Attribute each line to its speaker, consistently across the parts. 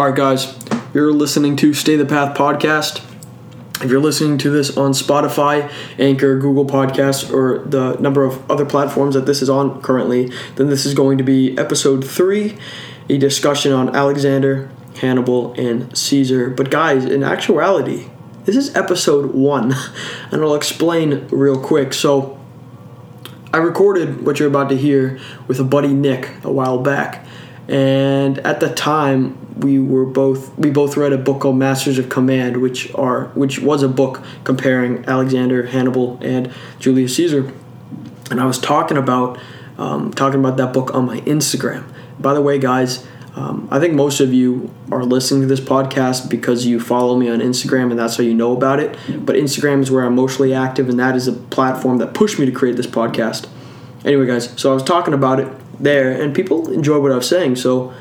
Speaker 1: All right, guys, you're listening to Stay the Path podcast. If you're listening to this on Spotify, Anchor, Google Podcasts, or the number of other platforms that this is on currently, then this is going to be episode three, a discussion on Alexander, Hannibal, and Caesar. But, guys, in actuality, this is episode one, and I'll explain real quick. So, I recorded what you're about to hear with a buddy Nick a while back, and at the time we were both we both read a book called Masters of Command, which are which was a book comparing Alexander, Hannibal, and Julius Caesar, and I was talking about um, talking about that book on my Instagram. By the way, guys. Um, I think most of you are listening to this podcast because you follow me on Instagram and that's how you know about it. But Instagram is where I'm mostly active, and that is a platform that pushed me to create this podcast. Anyway, guys, so I was talking about it there, and people enjoyed what I was saying. So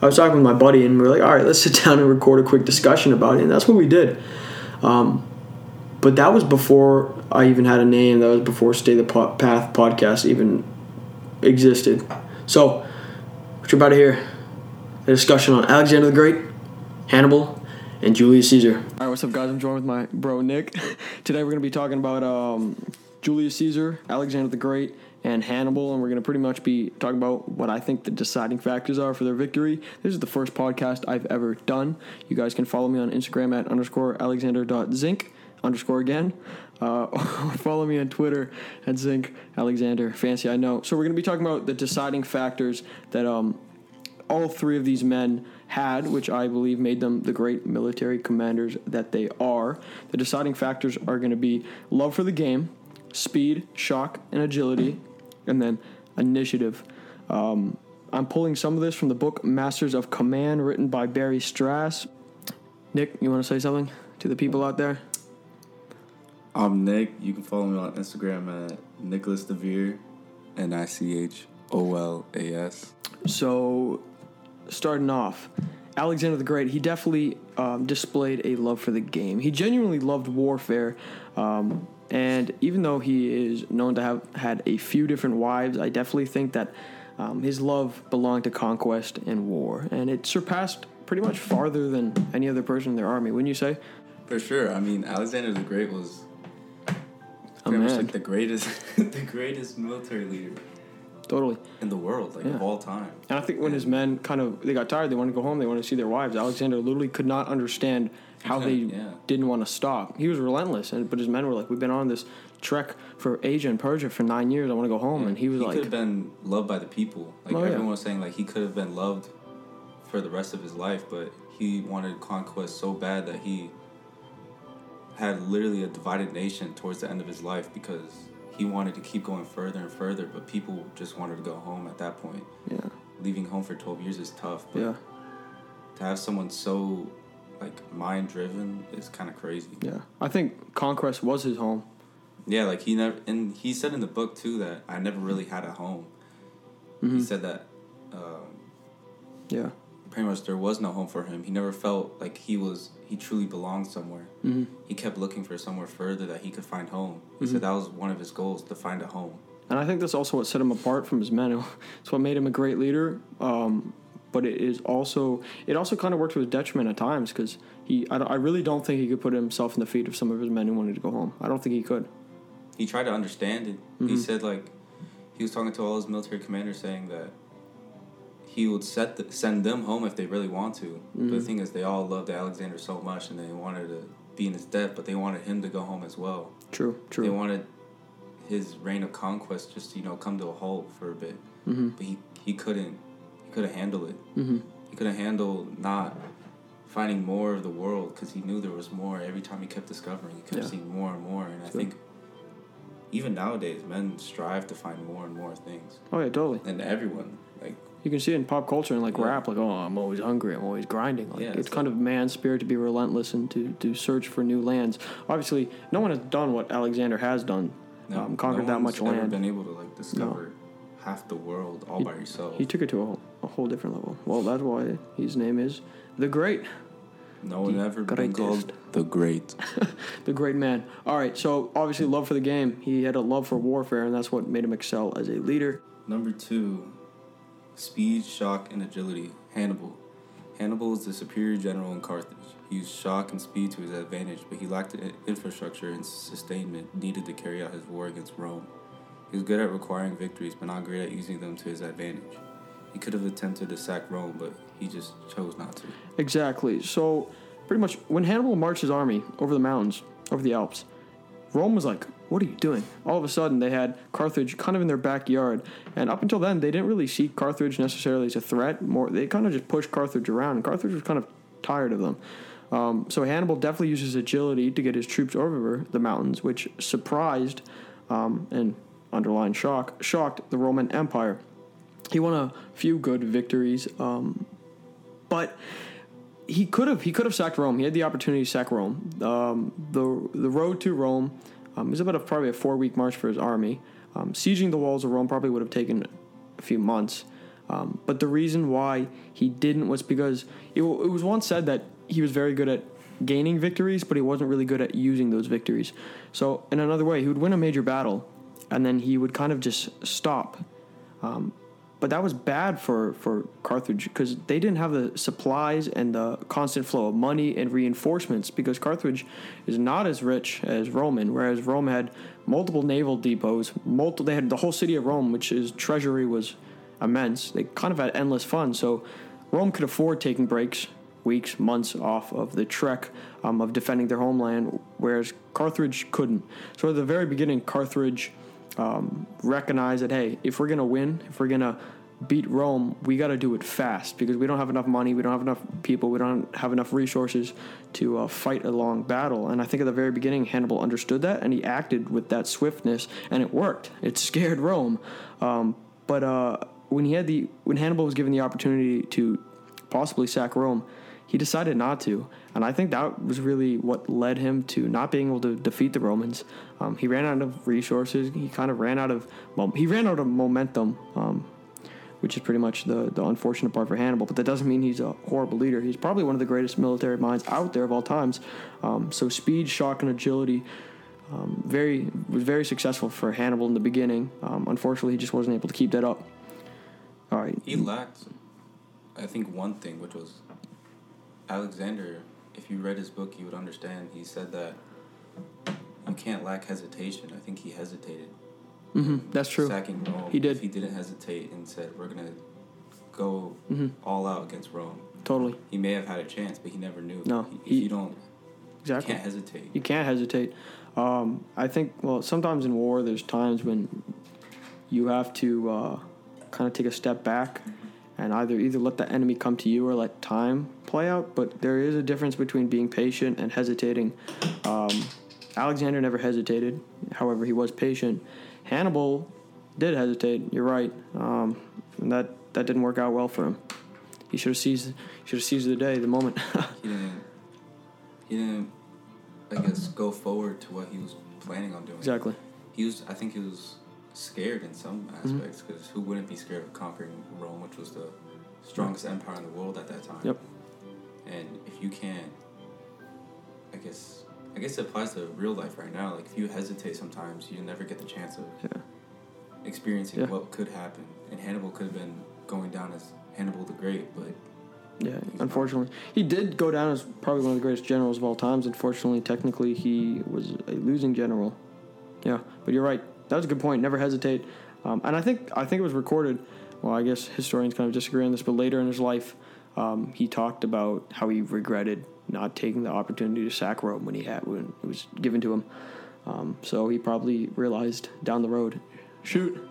Speaker 1: I was talking with my buddy, and we are like, all right, let's sit down and record a quick discussion about it. And that's what we did. Um, but that was before I even had a name. That was before Stay the Path podcast even existed. So, what you're about to hear a discussion on Alexander the Great, Hannibal, and Julius Caesar. All right, what's up, guys? I'm joined with my bro Nick. Today we're to be talking about um, Julius Caesar, Alexander the Great, and Hannibal, and we're going to pretty much be talking about what I think the deciding factors are for their victory. This is the first podcast I've ever done. You guys can follow me on Instagram at underscore alexander.zinc underscore again. Uh, follow me on Twitter at zinc alexander. Fancy, I know. So we're going to be talking about the deciding factors that um, all three of these men had, which I believe made them the great military commanders that they are. The deciding factors are going to be love for the game, speed, shock, and agility, and then initiative. Um, I'm pulling some of this from the book Masters of Command, written by Barry Strauss. Nick, you want to say something to the people out there?
Speaker 2: I'm Nick. You can follow me on Instagram at Nicholas Devere, N I C H O L A S.
Speaker 1: So starting off, Alexander the Great, he definitely um, displayed a love for the game. He genuinely loved warfare. Um, and even though he is known to have had a few different wives, I definitely think that um, his love belonged to conquest and war. And it surpassed pretty much farther than any other person in their army, wouldn't you say?
Speaker 2: For sure. I mean, Alexander the Great was pretty much like the greatest, the greatest military leader
Speaker 1: Totally.
Speaker 2: In the world, like yeah. of all time.
Speaker 1: And I think when his men kind of they got tired, they wanted to go home, they wanted to see their wives. Alexander literally could not understand how they yeah. didn't want to stop. He was relentless, and but his men were like, "We've been on this trek for Asia and Persia for nine years. I want to go home." Yeah. And he was
Speaker 2: he
Speaker 1: like,
Speaker 2: "He could have been loved by the people. Like oh, everyone was saying, like he could have been loved for the rest of his life, but he wanted conquest so bad that he had literally a divided nation towards the end of his life because he wanted to keep going further and further, but people just wanted to go home at that point.
Speaker 1: Yeah.
Speaker 2: Leaving home for 12 years is tough, but
Speaker 1: yeah.
Speaker 2: to have someone so mind driven is kind of crazy.
Speaker 1: Yeah. I think Conquest was his home.
Speaker 2: Yeah, like he never and he said in the book too that I never really had a home. Mm-hmm. He said that um,
Speaker 1: yeah
Speaker 2: pretty much there was no home for him. He never felt like he was he truly belonged somewhere.
Speaker 1: Mm-hmm.
Speaker 2: He kept looking for somewhere further that he could find home. He mm-hmm. said that was one of his goals to find a home.
Speaker 1: And I think that's also what set him apart from his men. It's what made him a great leader. Um, but it is also it also kind of worked to his detriment at times because he I, I really don't think he could put himself in the feet of some of his men who wanted to go home. I don't think he could.
Speaker 2: He tried to understand it. Mm-hmm. He said like he was talking to all his military commanders saying that he would set the, send them home if they really want to. Mm-hmm. But the mm-hmm. thing is, they all loved Alexander so much, and they wanted to be in his debt, but they wanted him to go home as well.
Speaker 1: True, true.
Speaker 2: They wanted his reign of conquest just you know come to a halt for a bit,
Speaker 1: mm-hmm.
Speaker 2: but he he couldn't couldn't handle it.
Speaker 1: Mm-hmm.
Speaker 2: He couldn't handle not finding more of the world because he knew there was more. Every time he kept discovering, he kept yeah. seeing more and more. And I think even nowadays, men strive to find more and more things.
Speaker 1: Oh yeah, totally.
Speaker 2: And everyone like
Speaker 1: you can see it in pop culture and like yeah. rap, like oh, I'm always hungry, I'm always grinding. Like
Speaker 2: yeah,
Speaker 1: it's, it's kind of man's spirit to be relentless and to to search for new lands. Obviously, no one has done what Alexander has done, no, um, conquered
Speaker 2: no
Speaker 1: that much land.
Speaker 2: Been able to like discover no. half the world all
Speaker 1: he,
Speaker 2: by yourself.
Speaker 1: He took it to a whole, a whole different level. Well, that's why his name is the Great.
Speaker 2: No one ever been called the Great.
Speaker 1: the Great Man. All right, so obviously love for the game. He had a love for warfare, and that's what made him excel as a leader.
Speaker 2: Number two, speed, shock, and agility. Hannibal. Hannibal is the superior general in Carthage. He used shock and speed to his advantage, but he lacked the infrastructure and sustainment needed to carry out his war against Rome. He was good at requiring victories, but not great at using them to his advantage. He could have attempted to sack Rome, but he just chose not to.
Speaker 1: Exactly. So, pretty much, when Hannibal marched his army over the mountains, over the Alps, Rome was like, What are you doing? All of a sudden, they had Carthage kind of in their backyard. And up until then, they didn't really see Carthage necessarily as a threat. More, They kind of just pushed Carthage around, and Carthage was kind of tired of them. Um, so, Hannibal definitely used his agility to get his troops over the mountains, which surprised um, and underlined shock, shocked the Roman Empire. He won a few good victories, um, but he could have he could have sacked Rome. He had the opportunity to sack Rome. Um, the the road to Rome um, was about a, probably a four week march for his army. Um, sieging the walls of Rome probably would have taken a few months. Um, but the reason why he didn't was because it, it was once said that he was very good at gaining victories, but he wasn't really good at using those victories. So in another way, he would win a major battle, and then he would kind of just stop. Um, but that was bad for, for Carthage because they didn't have the supplies and the constant flow of money and reinforcements because Carthage is not as rich as Roman, whereas Rome had multiple naval depots, multiple they had the whole city of Rome, which is treasury was immense. They kind of had endless funds, so Rome could afford taking breaks, weeks, months off of the trek um, of defending their homeland, whereas Carthage couldn't. So at the very beginning, Carthage um, recognize that hey, if we're gonna win, if we're gonna beat Rome, we got to do it fast because we don't have enough money, we don't have enough people, we don't have enough resources to uh, fight a long battle. And I think at the very beginning, Hannibal understood that and he acted with that swiftness, and it worked. It scared Rome. Um, but uh, when he had the when Hannibal was given the opportunity to possibly sack Rome, he decided not to. And I think that was really what led him to not being able to defeat the Romans. Um, he ran out of resources. He kind of ran out of well, he ran out of momentum, um, which is pretty much the the unfortunate part for Hannibal. But that doesn't mean he's a horrible leader. He's probably one of the greatest military minds out there of all times. Um, so speed, shock, and agility. Um, very was very successful for Hannibal in the beginning. Um, unfortunately, he just wasn't able to keep that up. All right.
Speaker 2: He lacked, I think, one thing, which was Alexander if you read his book, you would understand. He said that you can't lack hesitation. I think he hesitated.
Speaker 1: Mm-hmm. That's true.
Speaker 2: Sacking Rome.
Speaker 1: He did.
Speaker 2: If he didn't hesitate and said, "We're gonna go mm-hmm. all out against Rome,"
Speaker 1: totally.
Speaker 2: He may have had a chance, but he never knew.
Speaker 1: No,
Speaker 2: he, if you don't.
Speaker 1: Exactly.
Speaker 2: You can't hesitate.
Speaker 1: You can't hesitate. Um, I think. Well, sometimes in war, there's times when you have to uh, kind of take a step back and either either let the enemy come to you or let time play out. But there is a difference between being patient and hesitating. Um, Alexander never hesitated. However, he was patient. Hannibal did hesitate. You're right, um, and that that didn't work out well for him. He should have seized should have seized the day, the moment.
Speaker 2: he didn't. He didn't. I guess go forward to what he was planning on doing.
Speaker 1: Exactly.
Speaker 2: He was. I think he was scared in some aspects because mm-hmm. who wouldn't be scared of conquering Rome, which was the strongest empire in the world at that time.
Speaker 1: Yep.
Speaker 2: And if you can't, I guess, I guess it applies to real life right now. Like if you hesitate, sometimes you never get the chance of
Speaker 1: yeah.
Speaker 2: experiencing yeah. what could happen. And Hannibal could have been going down as Hannibal the Great, but
Speaker 1: yeah, unfortunately, not. he did go down as probably one of the greatest generals of all times. Unfortunately, technically, he was a losing general. Yeah, but you're right that was a good point. Never hesitate. Um, and I think I think it was recorded. Well, I guess historians kind of disagree on this, but later in his life, um, he talked about how he regretted not taking the opportunity to sack Rome when he had when it was given to him. Um, so he probably realized down the road, shoot,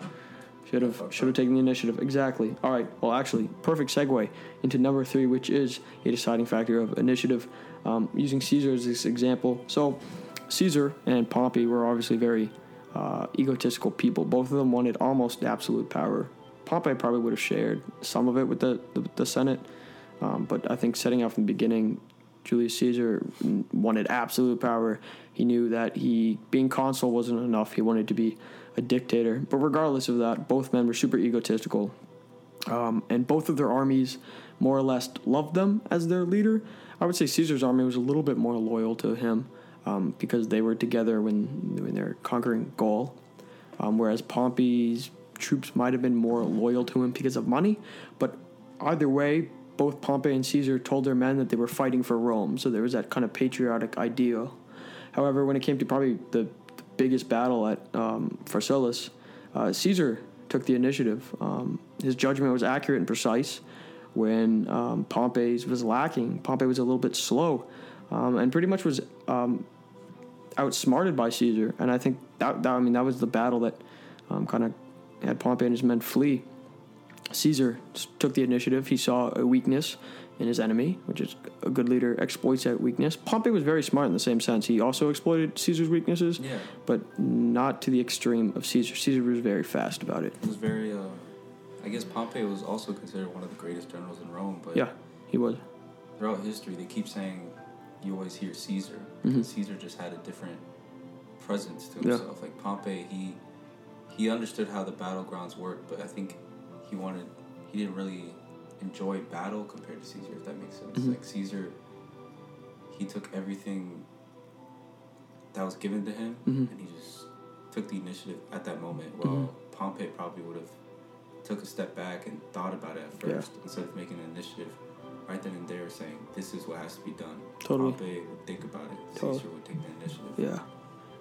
Speaker 1: should have should have taken the initiative. Exactly. All right. Well, actually, perfect segue into number three, which is a deciding factor of initiative. Um, using Caesar as this example. So, Caesar and Pompey were obviously very uh, egotistical people. Both of them wanted almost absolute power. Pompey probably would have shared some of it with the, the, the Senate, um, but I think setting out from the beginning, Julius Caesar wanted absolute power. He knew that he being consul wasn't enough. He wanted to be a dictator. But regardless of that, both men were super egotistical. Um, and both of their armies more or less loved them as their leader. I would say Caesar's army was a little bit more loyal to him um, because they were together when, when they're conquering Gaul. Um, whereas Pompey's troops might have been more loyal to him because of money. But either way, both Pompey and Caesar told their men that they were fighting for Rome, so there was that kind of patriotic ideal. However, when it came to probably the, the biggest battle at um, Pharsalus, uh, Caesar took the initiative. Um, his judgment was accurate and precise when um, Pompey's was lacking. Pompey was a little bit slow um, and pretty much was um, outsmarted by Caesar. And I think that, that I mean that was the battle that um, kind of had Pompey and his men flee. Caesar took the initiative. He saw a weakness in his enemy, which is a good leader exploits that weakness. Pompey was very smart in the same sense. He also exploited Caesar's weaknesses,
Speaker 2: Yeah.
Speaker 1: but not to the extreme of Caesar. Caesar was very fast about it.
Speaker 2: It was very. Uh, I guess Pompey was also considered one of the greatest generals in Rome, but
Speaker 1: Yeah, he was.
Speaker 2: throughout history, they keep saying you always hear Caesar.
Speaker 1: Mhm.
Speaker 2: Caesar just had a different presence to
Speaker 1: Yeah.
Speaker 2: himself. Like Pompey, he he understood how the battlegrounds worked, but I think he wanted he didn't really enjoy battle compared to Caesar, if that makes sense.
Speaker 1: Mhm.
Speaker 2: Like Caesar, he took everything that was given to him,
Speaker 1: Mhm.
Speaker 2: and he just took the initiative at that moment. While Pompey probably would have took a step back and thought about it at
Speaker 1: Yeah.
Speaker 2: first instead of making an initiative right then and there, saying this is what has to be done.
Speaker 1: Totally.
Speaker 2: Pompey would think about it.
Speaker 1: Totally.
Speaker 2: Caesar would take the initiative.
Speaker 1: Yeah,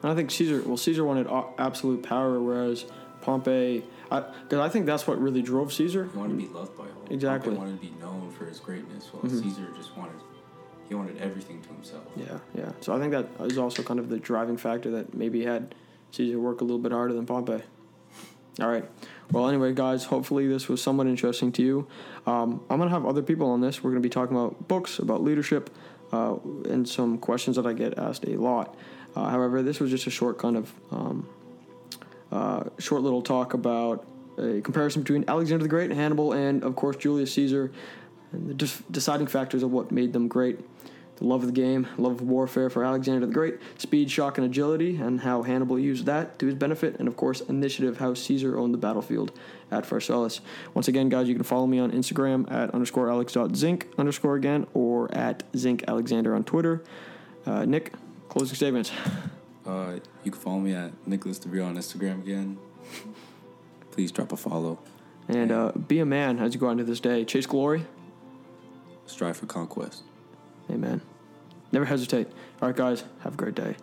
Speaker 1: and I think Caesar. Well, Caesar wanted absolute power, whereas Pompey. Because I, think that's what really drove Caesar.
Speaker 2: He wanted to be loved by all.
Speaker 1: Exactly.
Speaker 2: Pompey wanted to be known for his greatness, while
Speaker 1: Mhm.
Speaker 2: Caesar just wanted he wanted everything to himself.
Speaker 1: Yeah, yeah. So I think that is also kind of the driving factor that maybe had Caesar work a little bit harder than Pompey. All right. Well, anyway, guys, hopefully this was somewhat interesting to you. Um, I'm going to have other people on this. We're going to be talking about books, about leadership, uh, and some questions that I get asked a lot. Uh, however, this was just a short kind of um, uh, short little talk about a comparison between Alexander the Great, Hannibal, and of course Julius Caesar, and the def- deciding factors of what made them great. The love of the game, love of warfare for Alexander the Great, speed, shock, and agility, and how Hannibal used that to his benefit, and of course, initiative, how Caesar owned the battlefield at Pharsalus. Once again, guys, you can follow me on Instagram at underscore alex.zinc underscore again, or at zinc alexander on Twitter. Uh, Nick, closing statements.
Speaker 2: Uh, you can follow me at Nicholas DeVere on Instagram again. Please drop a follow.
Speaker 1: And uh, be a man as you go into this day. Chase glory.
Speaker 2: Strive for conquest.
Speaker 1: Amen. Never hesitate. All right, guys, have a great day.